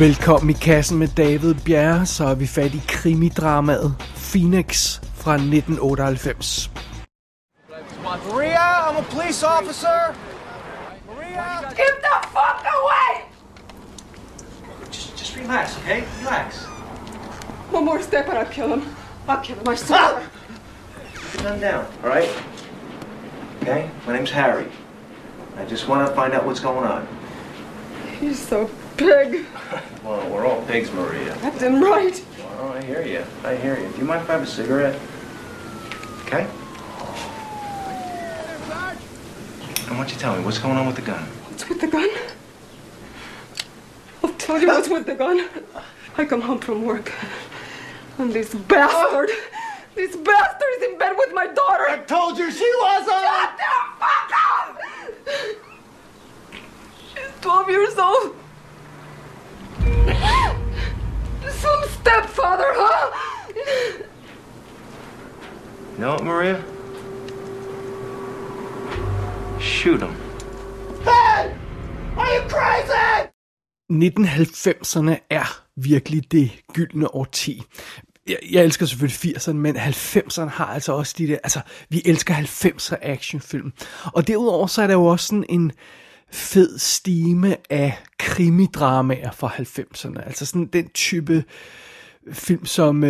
Velkommen i kassen med David Bjerre, så er vi fat i krimidramaet Phoenix fra 1998. Maria, I'm a police officer. Maria, Get the fuck away! just, just relax, okay? Relax. One more step and I'll kill him. I'll kill him, I swear. Put your gun down, all right? Okay? My name's Harry. I just want to find out what's going on. He's so big. Well, we're all pigs, Maria. That's him right. Oh, I hear you. I hear you. Do you mind if I have a cigarette? Okay? And why don't you tell me what's going on with the gun? What's with the gun? I'll tell you what's with the gun. I come home from work. And this bastard, this bastard is in bed with my daughter. I told you she wasn't. Shut the fuck up! She's 12 years old. Some stepfather, huh? You know what, Maria? Shoot him. Hey! Are you crazy? 1990'erne er virkelig det gyldne årti. Jeg, jeg elsker selvfølgelig 80'erne, men 90'erne har altså også de der, altså vi elsker 90'er actionfilm. Og derudover så er der jo også sådan en fed stime af krimidramaer fra 90'erne. Altså sådan den type film som uh,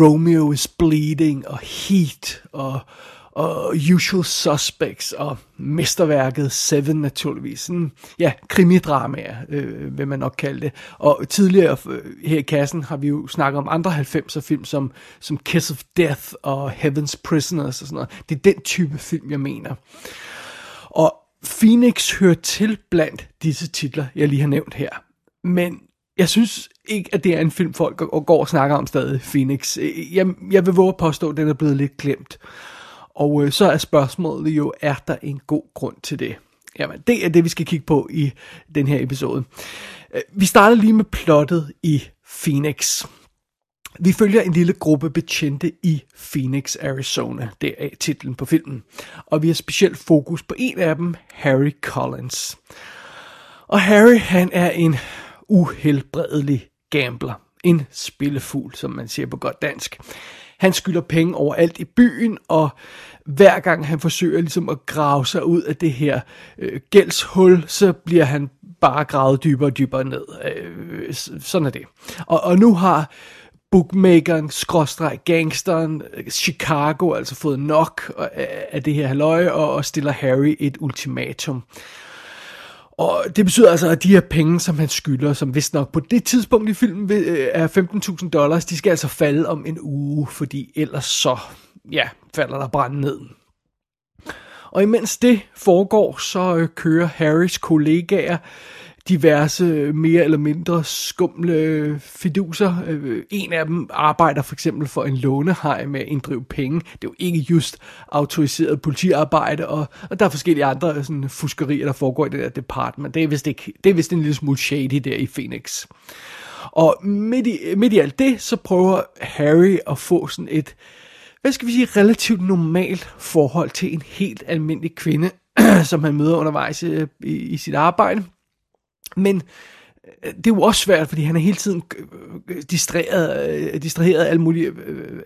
Romeo is Bleeding og Heat og, og Usual Suspects og mesterværket Seven naturligvis. Sådan, ja, krimidramaer, øh, vil man nok kalde det. Og tidligere øh, her i kassen har vi jo snakket om andre 90'er film som, som Kiss of Death og Heaven's Prisoners og sådan noget. Det er den type film, jeg mener. Og Phoenix hører til blandt disse titler, jeg lige har nævnt her. Men jeg synes ikke, at det er en film, folk går og snakker om stadig, Phoenix. Jeg, jeg vil våge at påstå, at den er blevet lidt glemt. Og øh, så er spørgsmålet jo, er der en god grund til det? Jamen, det er det, vi skal kigge på i den her episode. Øh, vi starter lige med plottet i Phoenix. Vi følger en lille gruppe betjente i Phoenix, Arizona. Det er titlen på filmen. Og vi har specielt fokus på en af dem, Harry Collins. Og Harry, han er en uhelbredelig gambler. En spillefugl, som man siger på godt dansk. Han skylder penge overalt i byen, og hver gang han forsøger ligesom at grave sig ud af det her øh, gældshul, så bliver han bare gravet dybere og dybere ned. Øh, sådan er det. Og, og nu har bookmakeren, skråstreg, gangsteren, øh, Chicago altså fået nok af, det her halløj, og, og stiller Harry et ultimatum. Og det betyder altså, at de her penge, som han skylder, som vist nok på det tidspunkt i filmen øh, er 15.000 dollars, de skal altså falde om en uge, fordi ellers så, ja, falder der brand ned. Og imens det foregår, så øh, kører Harrys kollegaer diverse mere eller mindre skumle fiduser. Øh, en af dem arbejder for eksempel for en lånehaj med at inddrive penge. Det er jo ikke just autoriseret politiarbejde, og, og der er forskellige andre sådan, fuskerier, der foregår i det der department. Det er vist, ikke, det er vist en lille smule shady der i Phoenix. Og midt i, midt i alt det, så prøver Harry at få sådan et, hvad skal vi sige, relativt normalt forhold til en helt almindelig kvinde, som han møder undervejs øh, i, i sit arbejde. Men øh, det er jo også svært, fordi han er hele tiden øh, øh, distraheret, distraheret af alt muligt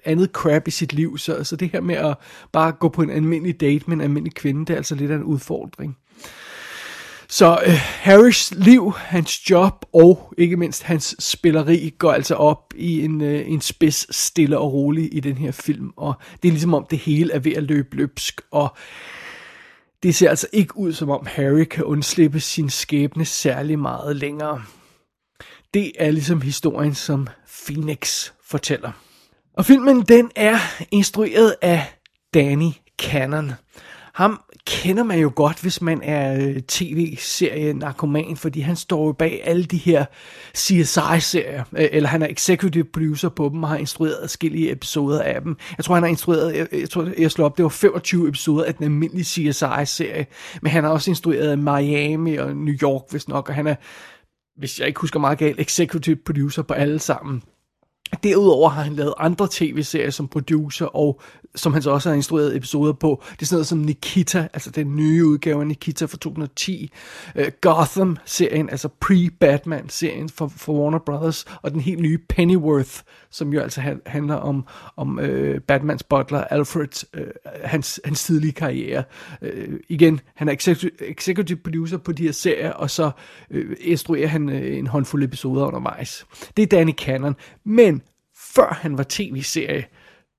andet crap i sit liv, så, så det her med at bare gå på en almindelig date med en almindelig kvinde, det er altså lidt af en udfordring. Så øh, Harris liv, hans job og ikke mindst hans spilleri går altså op i en, øh, en spids stille og rolig i den her film. Og det er ligesom om det hele er ved at løbe løbsk. Og det ser altså ikke ud som om Harry kan undslippe sin skæbne særlig meget længere. Det er ligesom historien, som Phoenix fortæller. Og filmen den er instrueret af Danny Cannon. Ham kender man jo godt, hvis man er øh, tv-serie narkoman, fordi han står jo bag alle de her CSI-serier, eller han er executive producer på dem, og har instrueret forskellige episoder af dem. Jeg tror, han har instrueret, jeg, jeg tror, jeg slår op, det var 25 episoder af den almindelige CSI-serie, men han har også instrueret Miami og New York, hvis nok, og han er, hvis jeg ikke husker meget galt, executive producer på alle sammen. Derudover har han lavet andre tv-serier som producer, og som han så også har instrueret episoder på. Det er sådan noget som Nikita, altså den nye udgave af Nikita fra 2010. Uh, øh, Gotham-serien, altså pre-Batman-serien for, for Warner Brothers, og den helt nye Pennyworth, som jo altså handler om, om uh, Batmans butler, Alfred, uh, hans, hans tidlige karriere. Uh, igen, han er executive, producer på de her serier, og så uh, instruerer han uh, en håndfuld episoder undervejs. Det er Danny Cannon, men før han var tv-serie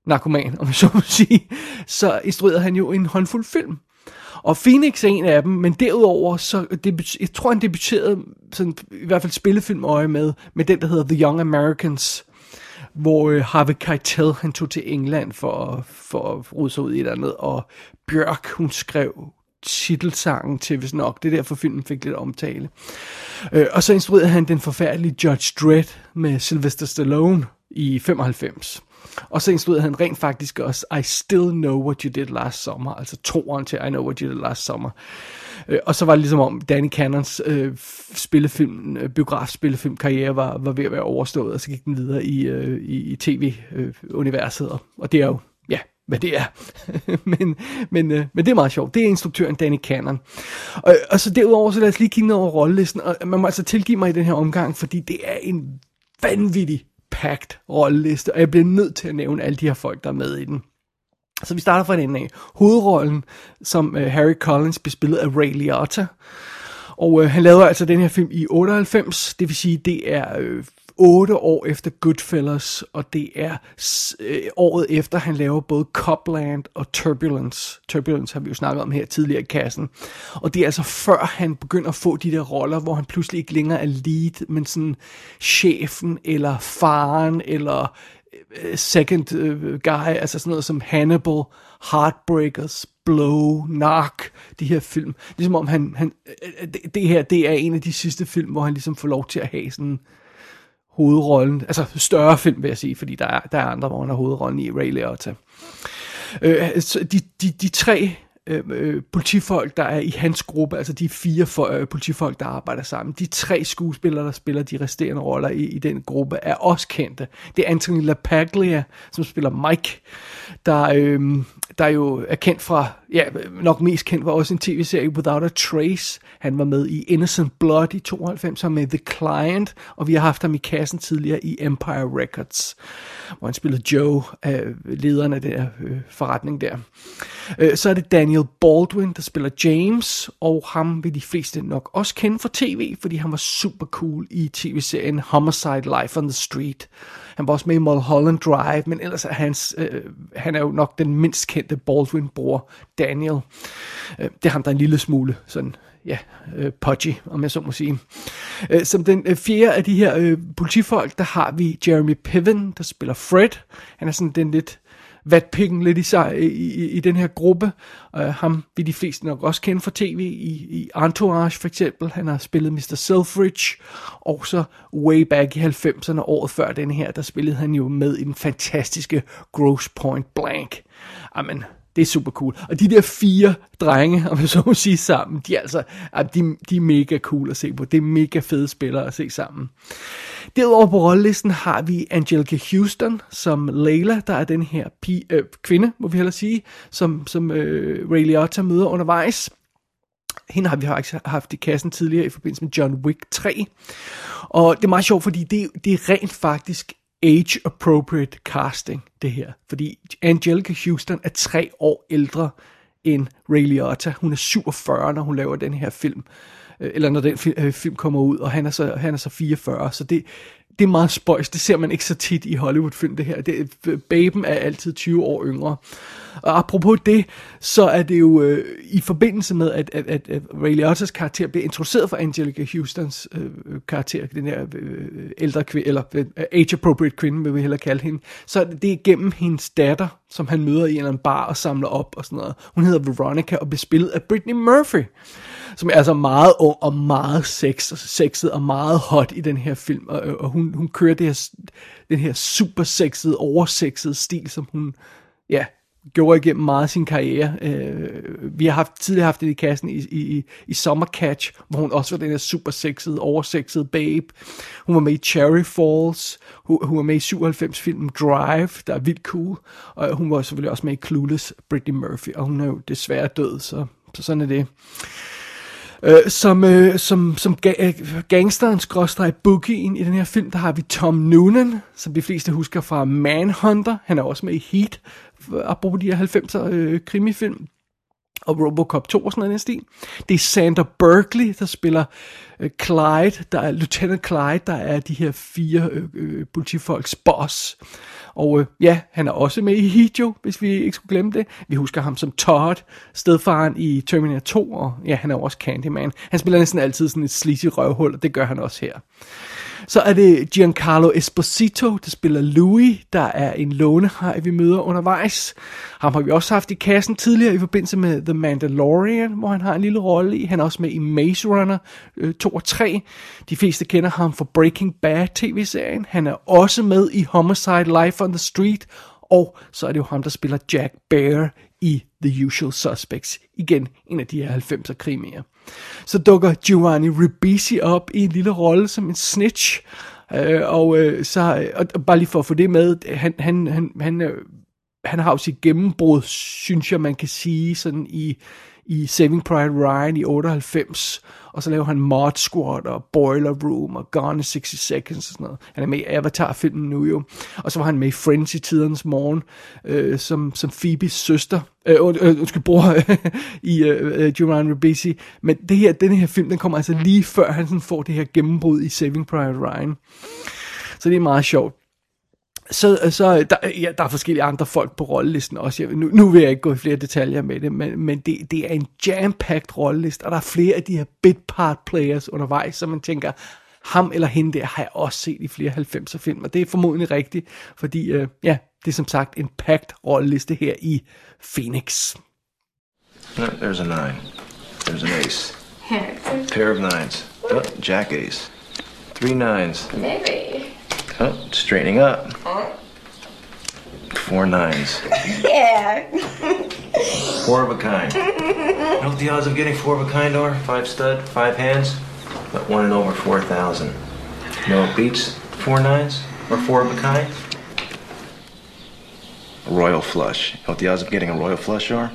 narkoman, om jeg så må sige, så instruerede han jo en håndfuld film. Og Phoenix er en af dem, men derudover, så det, jeg tror han debuterede sådan, i hvert fald spillefilm øje med, med den der hedder The Young Americans, hvor øh, Harvey Keitel, han tog til England for, for at rode sig ud i et eller andet, og Bjørk, hun skrev titelsangen til, hvis nok, det er derfor filmen fik lidt omtale. Øh, og så instruerede han den forfærdelige Judge Dredd med Sylvester Stallone i 95. Og så instruerede han rent faktisk også I Still Know What You Did Last Summer, altså toeren til I Know What You Did Last Summer. Øh, og så var det ligesom om Danny Cannons øh, spillefilm, øh, biograf-spillefilm karriere var, var ved at være overstået, og så gik den videre i, øh, i, i tv-universet, øh, og det er jo, ja, hvad det er. men, men, øh, men det er meget sjovt. Det er instruktøren Danny Cannon. Og, og så derudover, så lad os lige kigge ned over rollelisten, og man må altså tilgive mig i den her omgang, fordi det er en vanvittig packed rolleliste, og jeg bliver nødt til at nævne alle de her folk, der er med i den. Så vi starter fra den af. Hovedrollen som øh, Harry Collins bliver spillet af Ray Liotta. Og øh, han lavede altså den her film i 98, det vil sige, det er øh, otte år efter Goodfellas, og det er øh, året efter, han laver både Copland og Turbulence. Turbulence har vi jo snakket om her tidligere i kassen. Og det er altså før han begynder at få de der roller, hvor han pludselig ikke længere er lead, men sådan chefen, eller faren, eller øh, second øh, guy, altså sådan noget som Hannibal, Heartbreakers, Blow, Narc, de her film. Ligesom om han, han øh, øh det, det her, det er en af de sidste film, hvor han ligesom får lov til at have sådan hovedrollen, altså større film vil jeg sige, fordi der er, der er andre, hvor han har hovedrollen i Ray Liotta. Øh, de, de, de tre øh, øh, politifolk, der er i hans gruppe, altså de fire for, øh, politifolk, der arbejder sammen, de tre skuespillere, der spiller de resterende roller i, i den gruppe, er også kendte. Det er Anthony LaPaglia, som spiller Mike, der, øh, der jo er kendt fra, ja, øh, nok mest kendt var også en tv-serie Without a Trace. Han var med i Innocent Blood i 92, og med The Client, og vi har haft ham i kassen tidligere i Empire Records, hvor han spillede Joe, øh, lederen af den der øh, forretning der. Øh, så er det Daniel Baldwin, der spiller James, og ham vil de fleste nok også kende fra tv, fordi han var super cool i tv-serien Homicide Life on the Street. Han var også med i Mulholland Drive, men ellers er hans, øh, han er jo nok den mindst kendte Baldwin-bror, Daniel. Øh, det er ham, der er en lille smule sådan, ja, øh, pudgy, om jeg så må sige. Øh, som den øh, fjerde af de her øh, politifolk, der har vi Jeremy Piven, der spiller Fred. Han er sådan den lidt vatpikken lidt i, sig, i, i, i den her gruppe. Uh, ham vil de fleste nok også kende fra tv i, i Entourage for eksempel. Han har spillet Mr. Selfridge, og så way back i 90'erne, året før den her, der spillede han jo med i den fantastiske Gross Point Blank. Amen, det er super cool. Og de der fire drenge, om jeg så må sige sammen, de er altså, de, de er mega cool at se på. Det er mega fede spillere at se sammen. Derudover på rollelisten har vi Angelica Houston som Layla, der er den her pige, øh, kvinde, må vi hellere sige, som, som øh, Ray Liotta møder undervejs. Hende har vi faktisk haft i kassen tidligere i forbindelse med John Wick 3. Og det er meget sjovt, fordi det, det er rent faktisk age-appropriate casting, det her. Fordi Angelica Houston er tre år ældre end Ray Liotta. Hun er 47, når hun laver den her film. Øh, eller når den øh, film kommer ud, og han er så, han er så 44. Så det, det er meget spøjs. Det ser man ikke så tit i Hollywood-film, det her. Det, baben er altid 20 år yngre. Og apropos det, så er det jo øh, i forbindelse med, at, at, at, at Ray Liottas karakter bliver introduceret for Angelica Houstons øh, karakter, den her øh, ældre kvinde, eller øh, age-appropriate kvinde, vil vi hellere kalde hende, så det er gennem hendes datter, som han møder i en eller anden bar og samler op og sådan noget. Hun hedder Veronica og bliver spillet af Britney Murphy som er altså meget ung og meget sex, sexet og meget hot i den her film. Og, og hun, hun kører det her, den her super sexede, oversexede stil, som hun ja, gjorde igennem meget af sin karriere. Øh, vi har haft, tidligere haft det i kassen i, i, i Summer Catch, hvor hun også var den her super sexede, oversexede babe. Hun var med i Cherry Falls. Hun, hun var med i 97-filmen Drive, der er vildt cool. Og hun var selvfølgelig også med i Clueless, Britney Murphy, og hun er jo desværre død, så, så sådan er det. Øh, som, øh, som, som ga- øh, gangsteren skråstrej boogien i den her film, der har vi Tom Noonan, som de fleste husker fra Manhunter. Han er også med i Heat, øh, apropos de her 90'er øh, krimifilm og Robocop 2 og sådan noget stil. Det er Sandra Berkeley, der spiller øh, Clyde, der er Lieutenant Clyde, der er de her fire øh, øh, politifolks boss. Og øh, ja, han er også med i Hijo, hvis vi ikke skulle glemme det. Vi husker ham som Todd, stedfaren i Terminator 2, og ja, han er også Candyman. Han spiller næsten altid sådan et sleazy røvhul, og det gør han også her. Så er det Giancarlo Esposito, der spiller Louis, der er en lånehaj, vi møder undervejs. Ham har vi også haft i kassen tidligere i forbindelse med The Mandalorian, hvor han har en lille rolle i. Han er også med i Maze Runner øh, 2 og 3. De fleste kender ham fra Breaking Bad tv-serien. Han er også med i Homicide Life on the Street. Og så er det jo ham, der spiller Jack Bear i The Usual Suspects. Igen en af de her 90'er krimier. Så dukker Giovanni Ribisi op i en lille rolle som en snitch. Øh, og øh, så og bare lige for at få det med, han, han, han, han, øh, han har jo sit gennembrud, synes jeg, man kan sige, sådan i, i Saving Private Ryan i 98, og så laver han Mod Squad og Boiler Room og Gone in 60 Seconds og sådan noget. Han er med i Avatar-filmen nu jo. Og så var han med i Friends i tidernes morgen, øh, som, som Phoebes søster, øh, øh undskyld, bror i øh, øh, Ribisi. Men det her, den her film, den kommer altså lige før han sådan får det her gennembrud i Saving Private Ryan. Så det er meget sjovt så, så der, ja, der er forskellige andre folk på rollelisten også. Jeg, nu, nu vil jeg ikke gå i flere detaljer med det, men, men det, det er en jam-packed rolleliste, og der er flere af de her bit part players undervejs, så man tænker, ham eller hende der har jeg også set i flere 90'er film, og det er formodentlig rigtigt, fordi øh, ja, det er som sagt en packed rolleliste her i Phoenix. No, there's a nine. There's an ace. Pair of nines. Oh, jack ace. Three nines. Maybe. Oh, straightening up. Four nines. Yeah. Four of a kind. You know what the odds of getting four of a kind are? Five stud, five hands? But one in over 4,000. You know what beats four nines? Or four of a kind? A royal flush. You know what the odds of getting a royal flush are?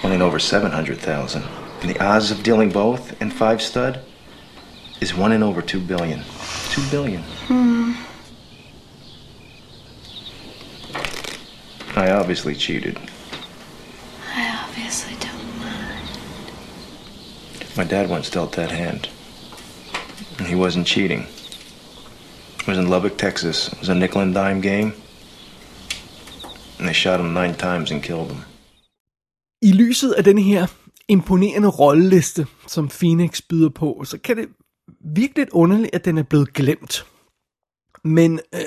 One in over 700,000. And the odds of dealing both in five stud is one in over two billion. Two billion. Hmm. I obviously cheated. I obviously don't mind. My dad once dealt that hand. And he wasn't cheating. It was in Lubbock, Texas. It was a nickel and dime game. And they shot him nine times and killed him. I lyset af den her imponerende rolleliste, som Phoenix byder på, så kan det virke lidt underligt, at den er blevet glemt. Men øh,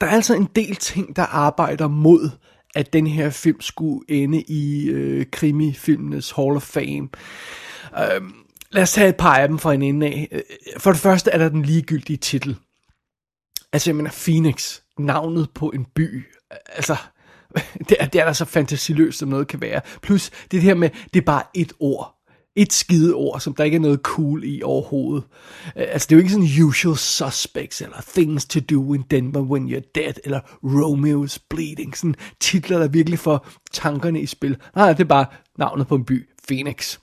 der er altså en del ting, der arbejder mod, at den her film skulle ende i øh, krimifilmenes Hall of Fame. Øh, lad os tage et par af dem fra en ende af. Øh, for det første er der den ligegyldige titel. Altså, jeg mener, Phoenix, navnet på en by. Altså, det er, det er da så fantasiløst, som noget kan være. Plus, det her med, det er bare et ord. Et skide ord, som der ikke er noget cool i overhovedet. Øh, altså, det er jo ikke sådan usual suspects, eller things to do in Denver when you're dead, eller Romeo's bleeding. Sådan titler, der virkelig får tankerne i spil. Nej, det er bare navnet på en by, Phoenix.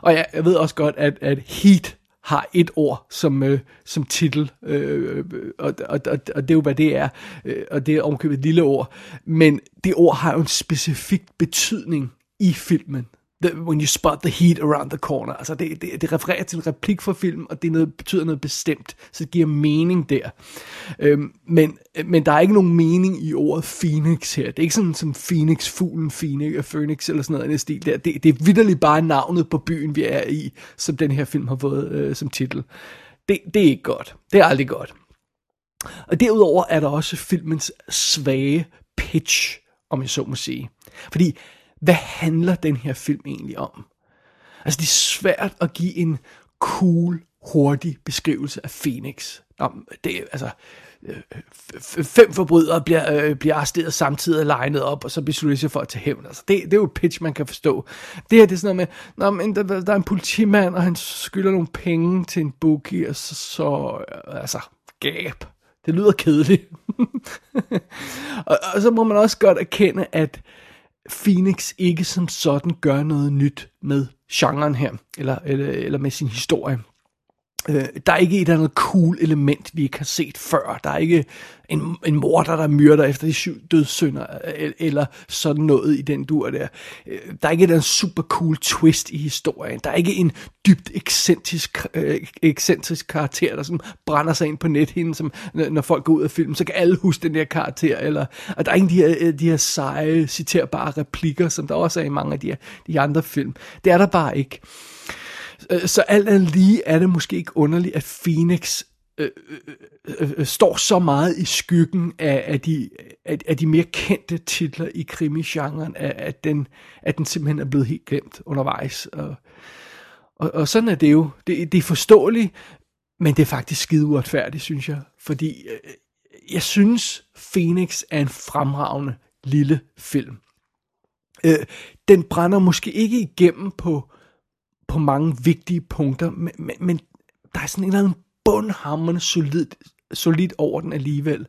Og jeg, jeg ved også godt, at, at Heat har et ord som, øh, som titel, øh, og, og, og, og det er jo, hvad det er, øh, og det er omkøbet et lille ord, men det ord har jo en specifik betydning i filmen. The, when you spot the heat around the corner. Altså det, det, det refererer til en replik fra film, og det noget, betyder noget bestemt, så det giver mening der. Øhm, men, øh, men der er ikke nogen mening i ordet Phoenix her. Det er ikke sådan som Phoenix, fuglen Phoenix, øh, Phoenix eller sådan noget i stil der. Det, det er vidderligt bare navnet på byen, vi er i, som den her film har fået øh, som titel. Det, det er ikke godt. Det er aldrig godt. Og derudover er der også filmens svage pitch, om jeg så må sige. Fordi, hvad handler den her film egentlig om? Altså, det er svært at give en cool, hurtig beskrivelse af Phoenix. Om det, altså, øh, fem forbrydere bliver, øh, bliver arresteret samtidig og legnet op, og så beslutter sig for at tage hævn. Altså, det, det er jo et pitch, man kan forstå. Det her det er sådan noget med, Nå, men der, der er en politimand, og han skylder nogle penge til en bookie, og så, så øh, altså, gab. Det lyder kedeligt. og, og så må man også godt erkende, at Phoenix ikke som sådan gør noget nyt med genren her, eller, eller, eller med sin historie. Øh, der er ikke et eller andet cool element, vi ikke har set før. Der er ikke en, en morder, der myrder efter de syv dødssynder, øh, eller sådan noget i den dur der. Øh, der er ikke et eller andet super cool twist i historien. Der er ikke en dybt ekscentrisk, øh, ekscentrisk karakter, der som brænder sig ind på nethinden, som når folk går ud af filmen, så kan alle huske den der karakter. Eller, og der er ikke de her, øh, de her seje, citerbare replikker, som der også er i mange af de, her, de andre film. Det er der bare ikke. Øh, Øh, så alt andet lige er det måske ikke underligt, at Phoenix øh, øh, øh, øh, står så meget i skyggen af, af, de, af, af de mere kendte titler i krimi-genren, at, at, den, at den simpelthen er blevet helt glemt undervejs. Og, og, og sådan er det jo. Det, det er forståeligt, men det er faktisk skide uretfærdigt, synes jeg. Fordi øh, jeg synes, Phoenix er en fremragende lille film. Øh, den brænder måske ikke igennem på på mange vigtige punkter, men, men, men der er sådan en eller anden bundhammerende solid, solid over den alligevel.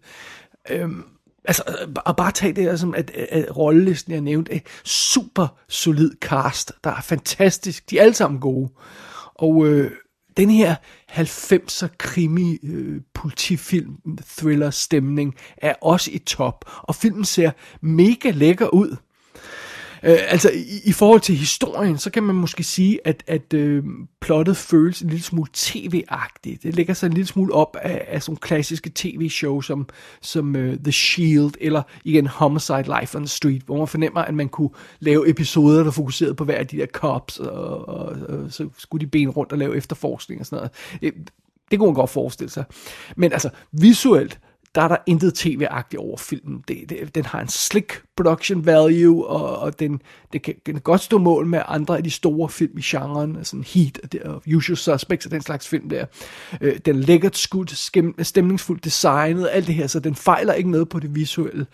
Øhm, altså, og bare tage det som, at, at, at rollelisten, jeg nævnte, er super solid cast, der er fantastisk, de er alle sammen gode. Og øh, den her 90'er krimi, øh, politifilm, thriller stemning er også i top, og filmen ser mega lækker ud. Øh, altså, i, i forhold til historien, så kan man måske sige, at, at øh, plottet føles en lille smule tv-agtigt. Det lægger sig en lille smule op af, af sådan klassiske tv-show som, som øh, The Shield, eller igen Homicide Life on the Street, hvor man fornemmer, at man kunne lave episoder, der fokuserede på hver af de der cops, og, og, og så skulle de ben rundt og lave efterforskning og sådan noget. Det, det kunne man godt forestille sig. Men altså, visuelt, der er der intet tv-agtigt over filmen. Det, det, den har en slick production value, og, og den, det kan, kan godt stå mål med andre af de store film i genren, sådan Heat og, Usual Suspects og den slags film der. Øh, den er lækkert skudt, stemningsfuldt designet, alt det her, så den fejler ikke noget på det visuelle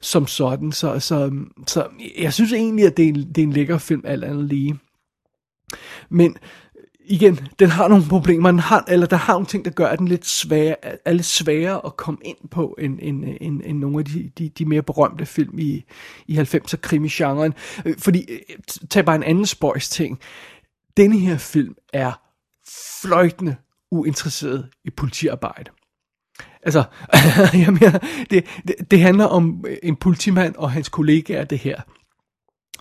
som sådan. Så, så, så jeg synes egentlig, at det er en, det er en lækker film, alt andet lige. Men igen, den har nogle problemer, den har, eller der har nogle ting, der gør, at den lidt svær, er lidt sværere at komme ind på, end, end, end, end nogle af de, de, de mere berømte film i, i 90'er krimi-genren. Øh, fordi, øh, tag bare en anden spøjs ting. Denne her film er fløjtende uinteresseret i politiarbejde. Altså, jeg mener, det, det, det handler om en politimand og hans kollegaer, det her.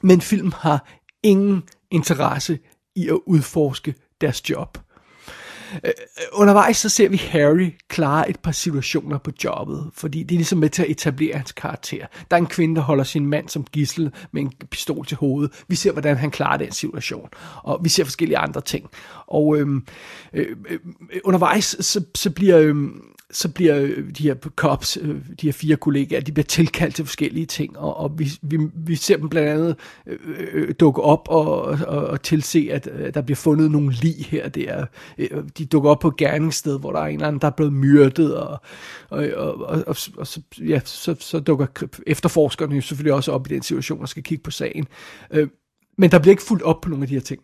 Men filmen har ingen interesse i at udforske deres job. Øh, øh, undervejs så ser vi Harry klare et par situationer på jobbet, fordi det er ligesom med til at etablere hans karakter. Der er en kvinde, der holder sin mand som gissel med en pistol til hovedet. Vi ser, hvordan han klarer den situation, og vi ser forskellige andre ting. Og øhm, øh, øh, øh, undervejs så, så bliver... Øh, så bliver øh, de her cops, øh, de her fire kollegaer, de bliver tilkaldt til forskellige ting, og, og vi, vi, vi ser dem blandt andet øh, øh, dukke op og, og, og tilse, at øh, der bliver fundet nogle lig her der. Øh, de dukker op på et gerningssted, hvor der er en eller anden, der er blevet myrdet, og, og, og, og, og, og så, ja, så, så dukker efterforskerne jo selvfølgelig også op i den situation og skal kigge på sagen. Øh, men der bliver ikke fuldt op på nogle af de her ting.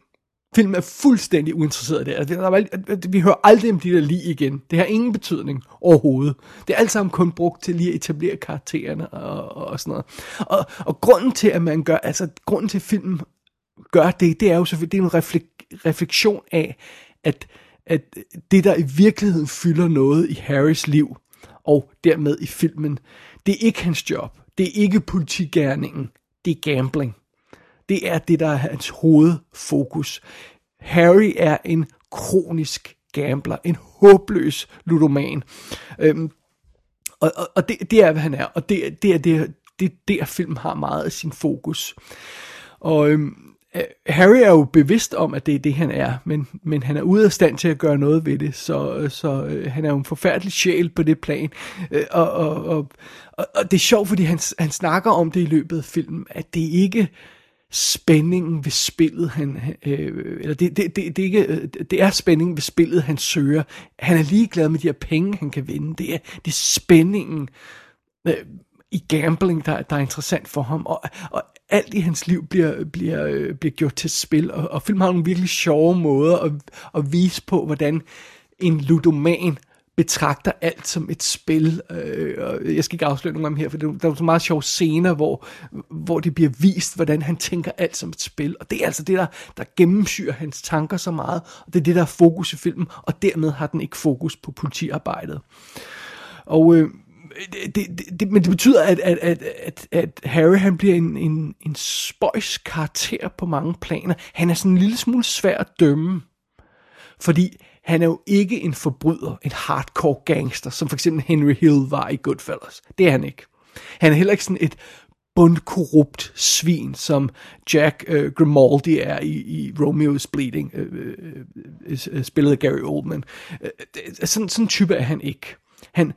Filmen er fuldstændig uinteresseret i det. Altså, vi hører aldrig om de der lige igen. Det har ingen betydning overhovedet. Det er alt sammen kun brugt til lige at etablere karaktererne og, og sådan noget. Og, og grunden til, at man gør, altså grunden til, at filmen gør det, det er jo selvfølgelig, det er en reflek- refleksion af, at, at det, der i virkeligheden fylder noget i Harrys liv, og dermed i filmen, det er ikke hans job. Det er ikke politigærningen. Det er gambling. Det er det, der er hans hovedfokus. Harry er en kronisk gambler, en håbløs ludoman. Øhm, og og, og det, det er, hvad han er, og det, det er det, det, der film har meget af sin fokus. Og øhm, øh, Harry er jo bevidst om, at det er det, han er, men, men han er ude af stand til at gøre noget ved det, så, så øh, han er jo en forfærdelig sjæl på det plan. Øh, og, og, og, og det er sjovt, fordi han, han snakker om det i løbet af filmen, at det ikke spændingen ved spillet, han, øh, eller det, det, det, det, ikke, øh, det er spændingen ved spillet, han søger. Han er ligeglad med de her penge, han kan vinde. Det er, det er spændingen øh, i gambling, der, der er interessant for ham. Og, og alt i hans liv bliver, bliver, øh, bliver gjort til spil, og, og film har nogle virkelig sjove måder at, at vise på, hvordan en ludoman betragter alt som et spil. Øh, jeg skal ikke afsløre nogen af dem her, for der er så meget sjove scener, hvor, hvor det bliver vist, hvordan han tænker alt som et spil. Og det er altså det, der, der gennemsyrer hans tanker så meget, og det er det, der er fokus i filmen, og dermed har den ikke fokus på politiarbejdet. Og øh, det, det, det, men det betyder, at, at, at, at, at Harry han bliver en, en, en spøjs karakter på mange planer. Han er sådan en lille smule svær at dømme, fordi han er jo ikke en forbryder, en hardcore gangster, som for eksempel Henry Hill var i Goodfellas. Det er han ikke. Han er heller ikke sådan et bundkorrupt svin, som Jack øh, Grimaldi er i, i Romeo's Bleeding, øh, øh, øh, øh spillet af Gary Oldman. Øh, altså, sådan, sådan en type er han ikke. Han,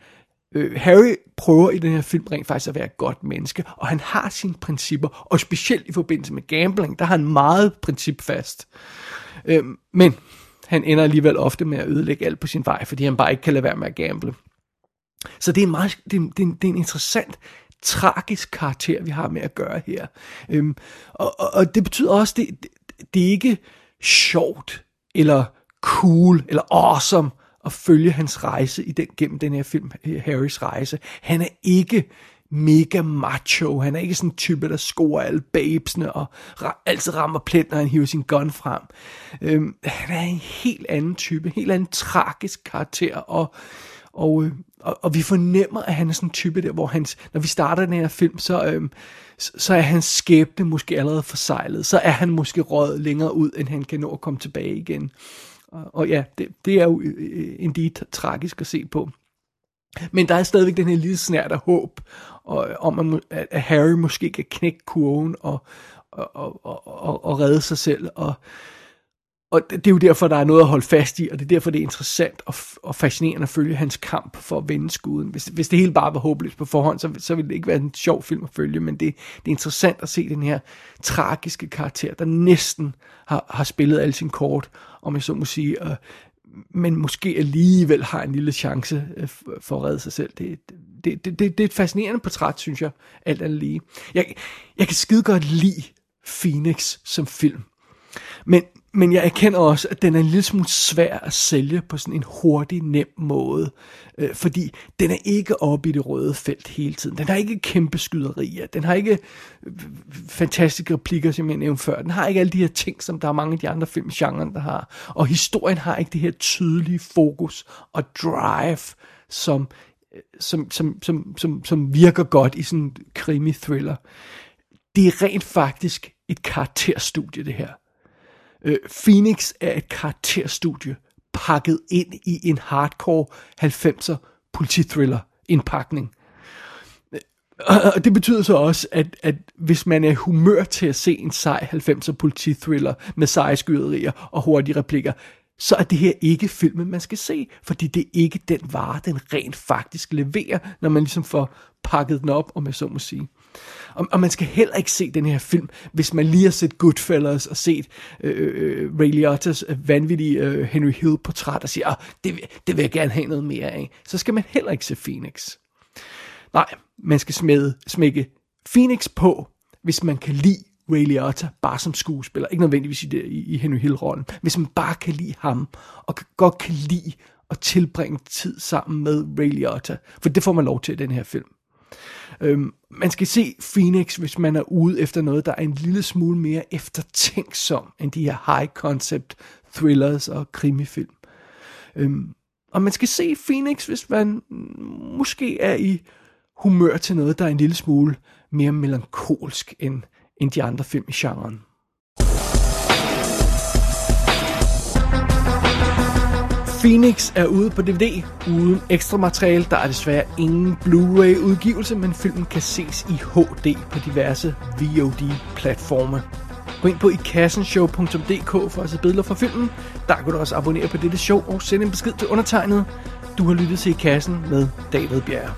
øh, Harry prøver i den her film rent faktisk at være et godt menneske, og han har sine principper, og specielt i forbindelse med gambling, der har han meget principfast. Øh, men han ender alligevel ofte med at ødelægge alt på sin vej, fordi han bare ikke kan lade være med at gamble. Så det er en, meget, det det det er en interessant, tragisk karakter, vi har med at gøre her. Øhm, og, og, og det betyder også, det, det, det er ikke sjovt, eller cool, eller awesome at følge hans rejse i den, gennem den her film, Harrys rejse. Han er ikke mega macho. Han er ikke sådan en type, der scorer alle babesne og ra- altid rammer plet, når han hiver sin gun frem. Øhm, han er en helt anden type, en helt anden tragisk karakter, og, og, øh, og, og vi fornemmer, at han er sådan en type der, hvor hans, når vi starter den her film, så, øhm, så er hans skæbne måske allerede forsejlet. Så er han måske røget længere ud, end han kan nå at komme tilbage igen. Og, og ja, det, det er jo øh, øh indeed tragisk at se på. Men der er stadigvæk den her lille snært af håb, og, om at, at Harry måske kan knække kurven og, og, og, og, og redde sig selv. Og, og det er jo derfor, der er noget at holde fast i, og det er derfor, det er interessant og, og fascinerende at følge hans kamp for at vende skuden. Hvis, hvis det hele bare var håbløst på forhånd, så, så ville det ikke være en sjov film at følge, men det, det er interessant at se den her tragiske karakter, der næsten har, har spillet alle sine kort, om jeg så må sige, og, men måske alligevel har en lille chance øh, for at redde sig selv. Det, det, det, det, det er et fascinerende portræt, synes jeg, alt andet lige. Jeg, jeg kan skide godt lide Phoenix som film. Men, men jeg erkender også, at den er en lille smule svær at sælge på sådan en hurtig, nem måde. Øh, fordi den er ikke oppe i det røde felt hele tiden. Den har ikke kæmpe skyderier. Den har ikke øh, fantastiske replikker, som jeg nævnte før. Den har ikke alle de her ting, som der er mange af de andre film i genren, der har. Og historien har ikke det her tydelige fokus og drive, som, øh, som, som, som, som, som virker godt i sådan en krimi-thriller. Det er rent faktisk et karakterstudie, det her. Øh, Phoenix er et karakterstudie pakket ind i en hardcore 90'er politithriller indpakning. Øh, og det betyder så også, at, at hvis man er humør til at se en sej 90'er politithriller med seje skyderier og hurtige replikker, så er det her ikke filmen, man skal se, fordi det er ikke den vare, den rent faktisk leverer, når man ligesom får pakket den op, om jeg så må sige. Og, og man skal heller ikke se den her film, hvis man lige har set Goodfellas og set øh, øh Ray Liotta's vanvittige øh, Henry Hill-portræt og siger, ah, det, det vil jeg gerne have noget mere af. Så skal man heller ikke se Phoenix. Nej, man skal smide, smække Phoenix på, hvis man kan lide Ray Liotta bare som skuespiller. Ikke nødvendigvis i, det, i Henry Hill-rollen. Hvis man bare kan lide ham, og godt kan lide at tilbringe tid sammen med Ray Liotta. For det får man lov til i den her film. Øhm, man skal se Phoenix, hvis man er ude efter noget, der er en lille smule mere eftertænksom end de her high concept thrillers og krimifilm. Øhm, og man skal se Phoenix, hvis man måske er i humør til noget, der er en lille smule mere melankolsk end, end de andre film i genren. Phoenix er ude på DVD uden ekstra materiale. Der er desværre ingen Blu-ray udgivelse, men filmen kan ses i HD på diverse VOD-platforme. Gå ind på ikassenshow.dk for at se billeder fra filmen. Der kan du også abonnere på dette show og sende en besked til undertegnet. Du har lyttet til I Kassen med David Bjerg.